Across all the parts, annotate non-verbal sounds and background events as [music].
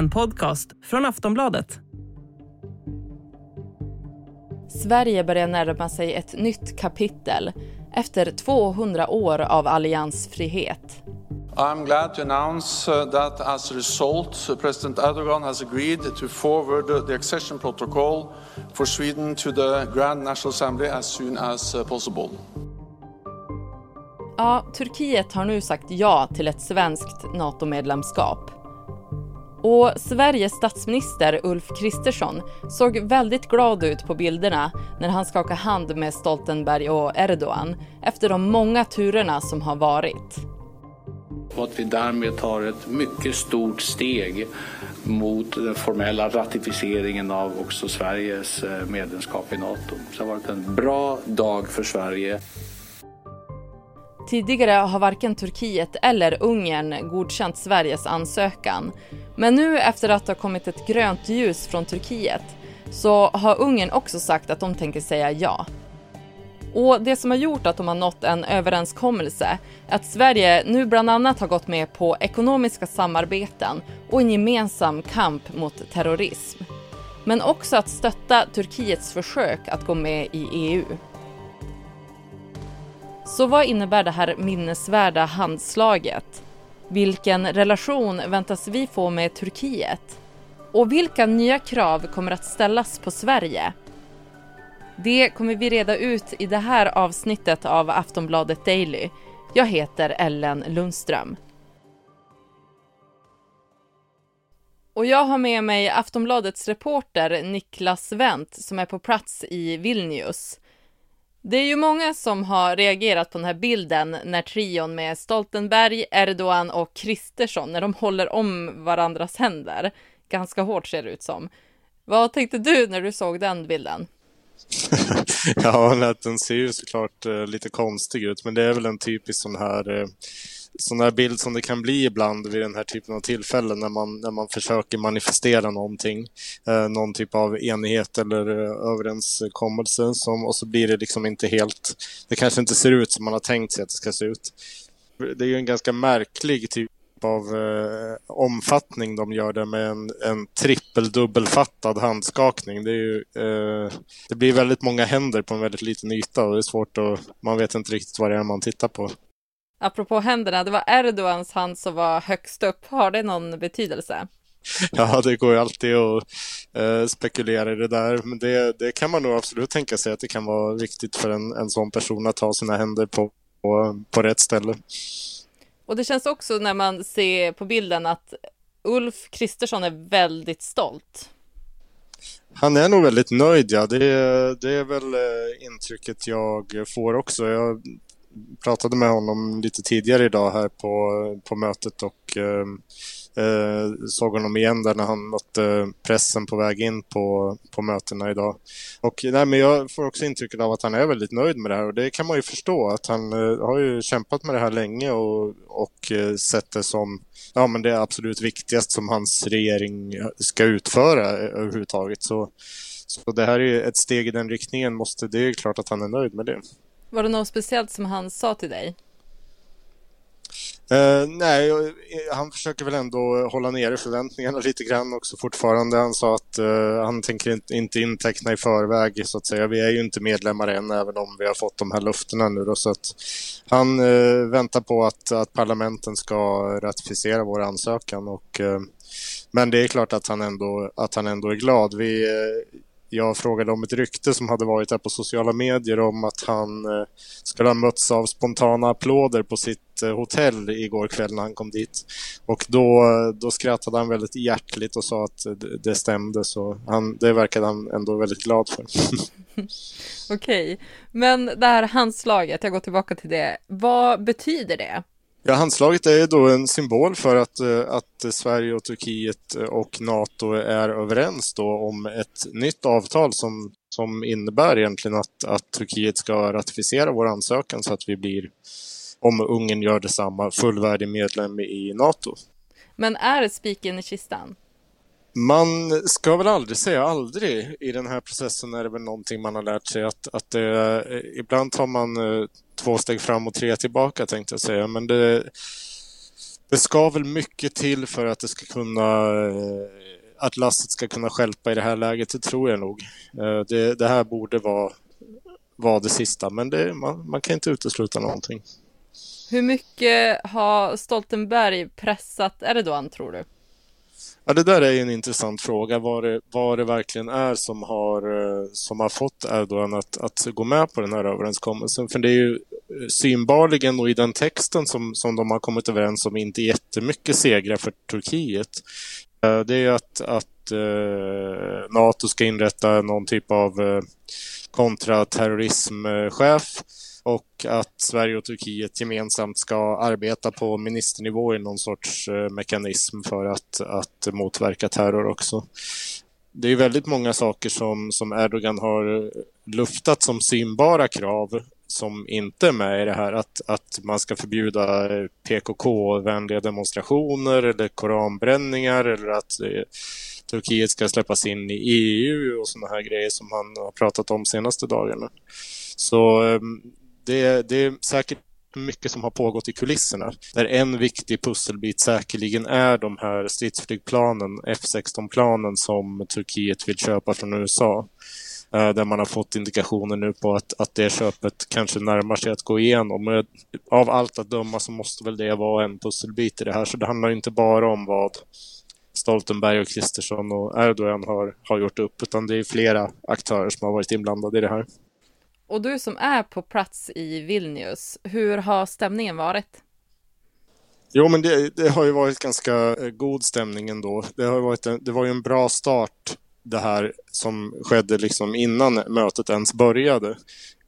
En podcast från Aftonbladet. Sverige börjar närma sig ett nytt kapitel efter 200 år av alliansfrihet. I'm glad to announce uh, that as a result, uh, President Erdogan has agreed to forward the accession protocol for Sweden to the Grand National Assembly as soon as uh, possible. Ja, Turkiet har nu sagt ja till ett svenskt NATO-medlemskap. Och Sveriges statsminister Ulf Kristersson såg väldigt glad ut på bilderna när han skakade hand med Stoltenberg och Erdogan efter de många turerna som har varit. Och att vi därmed tar ett mycket stort steg mot den formella ratificeringen av också Sveriges eh, medlemskap i NATO. Så det har varit en bra dag för Sverige. Tidigare har varken Turkiet eller Ungern godkänt Sveriges ansökan. Men nu efter att det har kommit ett grönt ljus från Turkiet så har Ungern också sagt att de tänker säga ja. Och det som har gjort att de har nått en överenskommelse är att Sverige nu bland annat har gått med på ekonomiska samarbeten och en gemensam kamp mot terrorism. Men också att stötta Turkiets försök att gå med i EU. Så vad innebär det här minnesvärda handslaget? Vilken relation väntas vi få med Turkiet? Och vilka nya krav kommer att ställas på Sverige? Det kommer vi reda ut i det här avsnittet av Aftonbladet Daily. Jag heter Ellen Lundström. Och jag har med mig Aftonbladets reporter Niklas Wendt som är på plats i Vilnius. Det är ju många som har reagerat på den här bilden när trion med Stoltenberg, Erdogan och Kristersson, när de håller om varandras händer. Ganska hårt ser det ut som. Vad tänkte du när du såg den bilden? [laughs] ja, den ser ju såklart eh, lite konstig ut, men det är väl en typisk sån här eh, sån där bild som det kan bli ibland vid den här typen av tillfällen när man, när man försöker manifestera någonting. Eh, någon typ av enighet eller eh, överenskommelse som, och så blir det liksom inte helt, det kanske inte ser ut som man har tänkt sig att det ska se ut. Det är ju en ganska märklig typ av eh, omfattning de gör det med en, en trippeldubbelfattad handskakning. Det, är ju, eh, det blir väldigt många händer på en väldigt liten yta och det är svårt att, man vet inte riktigt vad det är man tittar på. Apropå händerna, det var Erdogans hand som var högst upp. Har det någon betydelse? Ja, det går ju alltid att eh, spekulera i det där. Men det, det kan man nog absolut tänka sig att det kan vara viktigt för en, en sån person att ha sina händer på, på, på rätt ställe. Och det känns också när man ser på bilden att Ulf Kristersson är väldigt stolt. Han är nog väldigt nöjd, ja. Det, det är väl eh, intrycket jag får också. Jag pratade med honom lite tidigare idag här på, på mötet och eh, eh, såg honom igen där när han mötte pressen på väg in på, på mötena idag. Och nej, men jag får också intrycket av att han är väldigt nöjd med det här och det kan man ju förstå att han eh, har ju kämpat med det här länge och, och eh, sett det som ja, men det absolut viktigast som hans regering ska utföra överhuvudtaget. Så, så det här är ett steg i den riktningen. Måste, det är klart att han är nöjd med det. Var det något speciellt som han sa till dig? Uh, nej, eh, han försöker väl ändå hålla nere förväntningarna lite grann också fortfarande. Han sa att uh, han tänker inte, inte inteckna i förväg så att säga. Vi är ju inte medlemmar än även om vi har fått de här löftena nu då. Så att han uh, väntar på att, att parlamenten ska ratificera vår ansökan och men det är klart att han ändå, att han ändå är glad. Vi, jag frågade om ett rykte som hade varit där på sociala medier om att han eh, skulle ha mötts av spontana applåder på sitt eh, hotell igår kväll när han kom dit. Och då, eh, då skrattade han väldigt hjärtligt och sa att det stämde. Så han, det verkade han ändå väldigt glad för. [laughs] Okej, okay. men det här handslaget, jag går tillbaka till det. Vad betyder det? Ja, handslaget är då en symbol för att, eh, att Sverige och Turkiet eh, och NATO är överens då om ett nytt avtal som, som innebär egentligen att, att Turkiet ska ratificera vår ansökan så att vi blir, om Ungern gör detsamma, fullvärdig medlem i NATO. Men är det spiken i kistan? Man ska väl aldrig säga aldrig. I den här processen är det väl någonting man har lärt sig att, att det, eh, ibland tar man två steg fram och tre tillbaka tänkte jag säga. Men det, det ska väl mycket till för att det ska kunna eh, att lasset ska kunna skälpa i det här läget, det tror jag nog. Eh, det, det här borde vara, vara det sista, men det, man, man kan inte utesluta någonting. Hur mycket har Stoltenberg pressat Erdogan tror du? Ja, det där är en intressant fråga, vad det, vad det verkligen är som har, eh, som har fått Erdogan att, att gå med på den här överenskommelsen. För det är ju eh, synbarligen och i den texten som, som de har kommit överens om inte jättemycket segrar för Turkiet. Eh, det är att, att NATO ska inrätta någon typ av kontraterrorismchef och att Sverige och Turkiet gemensamt ska arbeta på ministernivå i någon sorts eh, mekanism för att, att motverka terror också. Det är väldigt många saker som, som Erdogan har luftat som synbara krav som inte är med i det här. Att, att man ska förbjuda PKK-vänliga demonstrationer eller koranbränningar eller att eh, Turkiet ska släppas in i EU och sådana här grejer som han har pratat om senaste dagarna. Så ehm, det, det är säkert mycket som har pågått i kulisserna. Där en viktig pusselbit säkerligen är de här stridsflygplanen, F16-planen som Turkiet vill köpa från USA. Eh, där man har fått indikationer nu på att, att det köpet kanske närmar sig att gå igenom. Av allt att döma så måste väl det vara en pusselbit i det här. Så det handlar inte bara om vad Stoltenberg och Kristersson och Erdogan har, har gjort upp, utan det är flera aktörer som har varit inblandade i det här. Och du som är på plats i Vilnius, hur har stämningen varit? Jo, men det, det har ju varit ganska eh, god stämning ändå. Det, har varit en, det var ju en bra start det här som skedde liksom innan mötet ens började.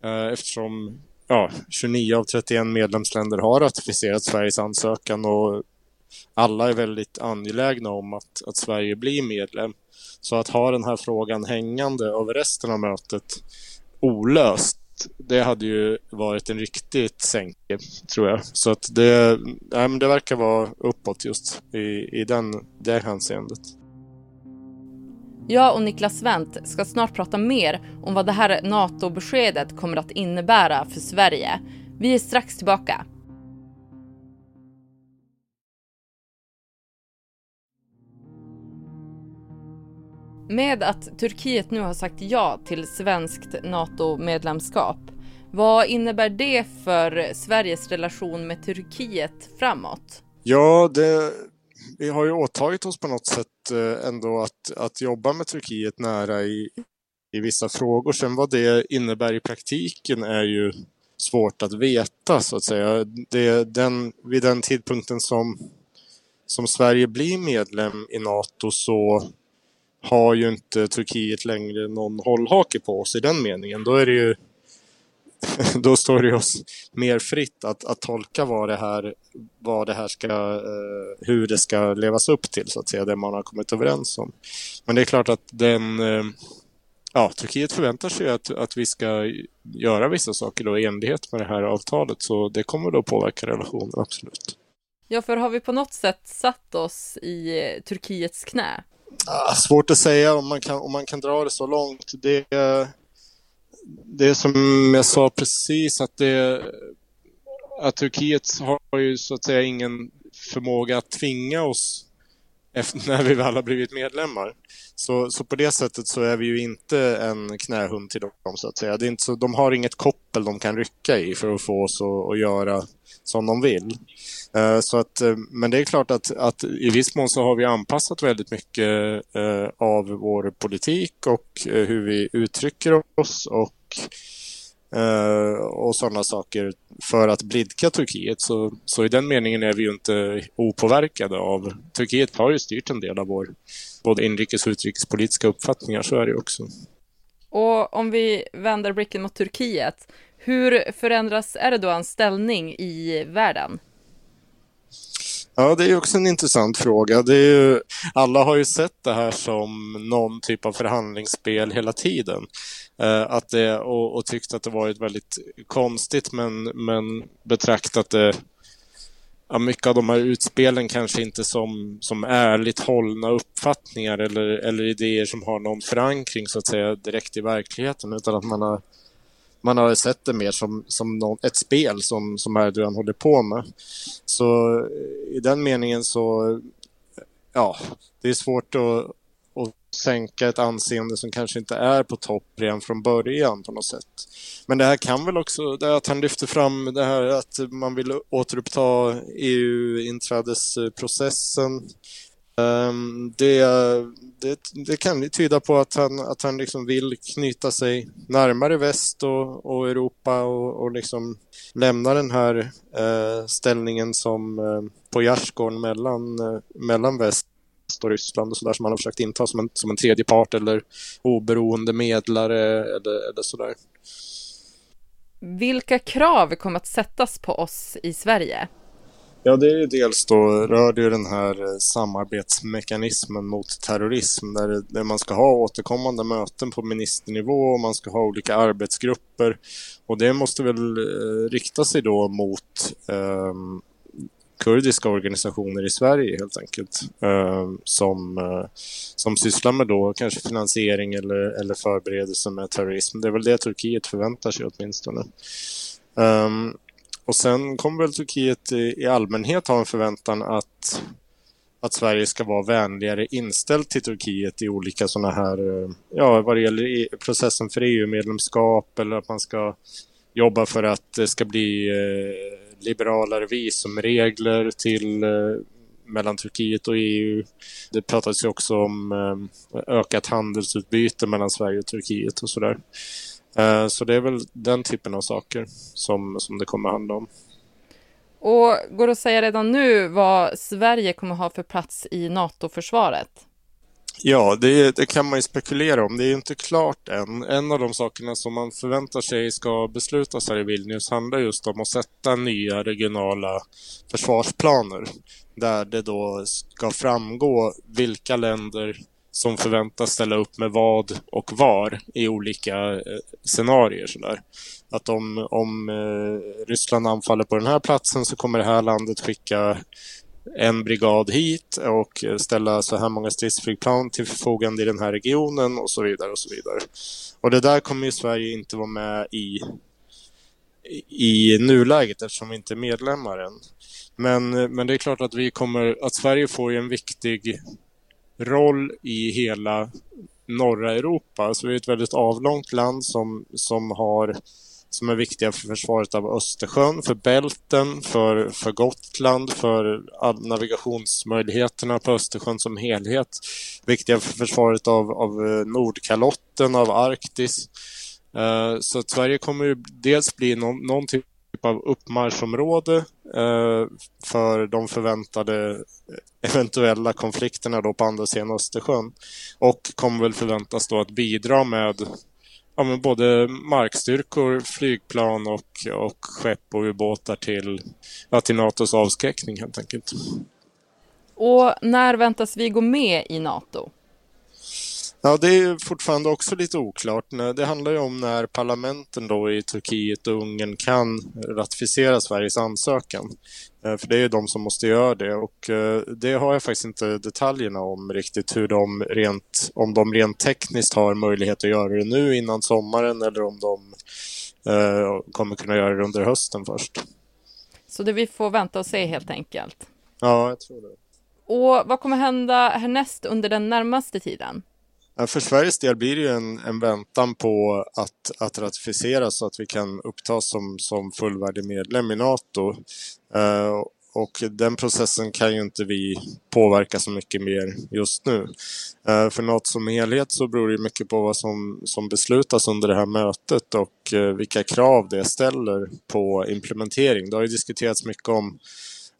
Eh, eftersom ja, 29 av 31 medlemsländer har ratificerat Sveriges ansökan och alla är väldigt angelägna om att, att Sverige blir medlem. Så att ha den här frågan hängande över resten av mötet olöst det hade ju varit en riktigt sänke, tror jag. Så att det, nej, men det verkar vara uppåt just i, i den, det hänseendet. Jag och Niklas Wendt ska snart prata mer om vad det här NATO-beskedet kommer att innebära för Sverige. Vi är strax tillbaka. Med att Turkiet nu har sagt ja till svenskt NATO-medlemskap, vad innebär det för Sveriges relation med Turkiet framåt? Ja, det, vi har ju åtagit oss på något sätt eh, ändå att, att jobba med Turkiet nära i, i vissa frågor. Sen vad det innebär i praktiken är ju svårt att veta så att säga. Det, den, vid den tidpunkten som, som Sverige blir medlem i NATO så har ju inte Turkiet längre någon hållhake på oss i den meningen. Då är det ju [laughs] då står det oss mer fritt att, att tolka vad det här, vad det här ska, eh, hur det ska levas upp till så att säga, det man har kommit överens om. Men det är klart att den, eh, ja, Turkiet förväntar sig att, att vi ska göra vissa saker då i enlighet med det här avtalet, så det kommer då påverka relationen, absolut. Ja, för har vi på något sätt satt oss i Turkiets knä? Ah, svårt att säga om man kan, om man kan dra det så långt. Det, det är som jag sa precis att det att Turkiet har ju så att säga ingen förmåga att tvinga oss efter, [laughs] när vi väl har blivit medlemmar. Så, så på det sättet så är vi ju inte en knähund till dem så att säga. Det är inte så, de har inget koppel de kan rycka i för att få oss att, att göra som de vill. Uh, så att, uh, men det är klart att, att i viss mån så har vi anpassat väldigt mycket uh, av vår politik och hur vi uttrycker oss och Eh, och sådana saker för att blidka Turkiet. Så, så i den meningen är vi ju inte opåverkade av... Turkiet har ju styrt en del av vår både inrikes och utrikespolitiska uppfattningar, så är det också. Och om vi vänder blicken mot Turkiet, hur förändras Erdogans ställning i världen? Ja, det är också en intressant fråga. Det är ju, alla har ju sett det här som någon typ av förhandlingsspel hela tiden. Eh, att det, och, och tyckt att det varit väldigt konstigt men, men betraktat det ja, mycket av de här utspelen kanske inte som, som ärligt hållna uppfattningar eller, eller idéer som har någon förankring så att säga direkt i verkligheten utan att man har man har sett det mer som, som någon, ett spel som, som Erdogan håller på med. Så eh, i den meningen så, ja, det är svårt att, att sänka ett anseende som kanske inte är på topp redan från början på något sätt. Men det här kan väl också, det att han lyfter fram det här att man vill återuppta EU-inträdesprocessen. Ehm, det, det, det, kan tyda på att han, att han liksom vill knyta sig närmare väst och, och Europa och, och liksom lämna den här eh, ställningen som eh, på gärdsgården mellan, eh, mellan väst och Ryssland och sådär som han har försökt inta som en, som en tredje part eller oberoende medlare eller, eller sådär. Vilka krav kommer att sättas på oss i Sverige? Ja, det är ju dels då rör det ju den här eh, samarbetsmekanismen mot terrorism där, där man ska ha återkommande möten på ministernivå och man ska ha olika arbetsgrupper och det måste väl eh, rikta sig då mot eh, kurdiska organisationer i Sverige helt enkelt eh, som, eh, som sysslar med då kanske finansiering eller, eller förberedelse med terrorism. Det är väl det Turkiet förväntar sig åtminstone. Um, och sen kommer väl Turkiet i, i allmänhet ha en förväntan att att Sverige ska vara vänligare inställt till Turkiet i olika sådana här, eh, ja vad det gäller processen för EU-medlemskap eller att man ska jobba för att det ska bli eh, liberalare visumregler till eh, mellan Turkiet och EU. Det pratas ju också om eh, ökat handelsutbyte mellan Sverige och Turkiet och sådär. Eh, så det är väl den typen av saker som, som det kommer handla om. Och går det att säga redan nu vad Sverige kommer ha för plats i NATO-försvaret? Ja, det, det, kan man ju spekulera om. Det är inte klart än. En av de sakerna som man förväntar sig ska beslutas här i Vilnius handlar just om att sätta nya regionala försvarsplaner. Där det då ska framgå vilka länder som förväntas ställa upp med vad och var i olika eh, scenarier. Sådär. Att om, om eh, Ryssland anfaller på den här platsen så kommer det här landet skicka en brigad hit och eh, ställa så här många stridsflygplan till förfogande i den här regionen och så vidare och så vidare. Och det där kommer ju Sverige inte vara med i i nuläget eftersom vi inte är medlemmar än. Men, eh, men det är klart att vi kommer, att Sverige får en viktig roll i hela norra Europa. Så vi är ett väldigt avlångt land som, som har som är viktiga för försvaret av Östersjön, för bälten, för, för Gotland, för navigationsmöjligheterna på Östersjön som helhet. Viktiga för försvaret av, av eh, Nordkalotten, av Arktis. Eh, så att Sverige kommer ju dels bli någon, någon typ Typ av uppmarschområde eh, för de förväntade eh, eventuella konflikterna då på andra sidan Östersjön. Och kommer väl förväntas då att bidra med ja, men både markstyrkor, flygplan och, och skepp och ubåtar till, ja, till NATOs avskräckning helt enkelt. Och när väntas vi gå med i NATO? Ja, det är fortfarande också lite oklart. Det handlar ju om när parlamenten då i Turkiet och Ungern kan ratificera Sveriges ansökan. Eh, för det är ju de som måste göra det och eh, det har jag faktiskt inte detaljerna om riktigt hur de rent, om de rent tekniskt har möjlighet att göra det nu innan sommaren eller om de eh, kommer kunna göra det under hösten först. Så det vi får vänta och se helt enkelt? Ja, jag tror det. Och vad kommer hända härnäst under den närmaste tiden? För Sveriges del blir det ju en, en väntan på att, att ratificera så att vi kan upptas som, som fullvärdig medlem i NATO. Eh, och den processen kan ju inte vi påverka så mycket mer just nu. Eh, för något som helhet så beror det mycket på vad som, som beslutas under det här mötet och eh, vilka krav det ställer på implementering. Det har ju diskuterats mycket om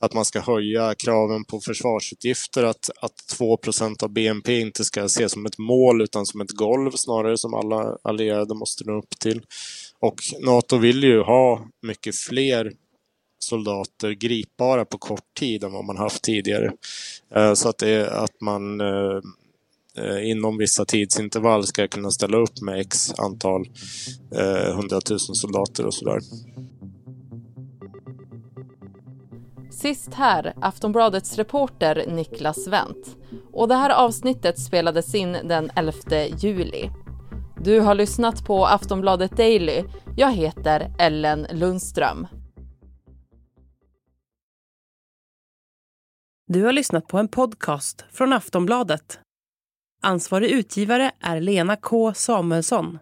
att man ska höja kraven på försvarsutgifter, att, att 2% av BNP inte ska ses som ett mål utan som ett golv snarare som alla allierade måste nå upp till. Och NATO vill ju ha mycket fler soldater gripbara på kort tid än vad man haft tidigare. Eh, så att, det, att man eh, eh, inom vissa tidsintervall ska kunna ställa upp med x antal hundratusen soldater och sådär. Sist här Aftonbladets reporter Niklas Wendt. Och det här avsnittet spelades in den 11 juli. Du har lyssnat på Aftonbladet Daily. Jag heter Ellen Lundström. Du har lyssnat på en podcast från Aftonbladet. Ansvarig utgivare är Lena K Samuelsson.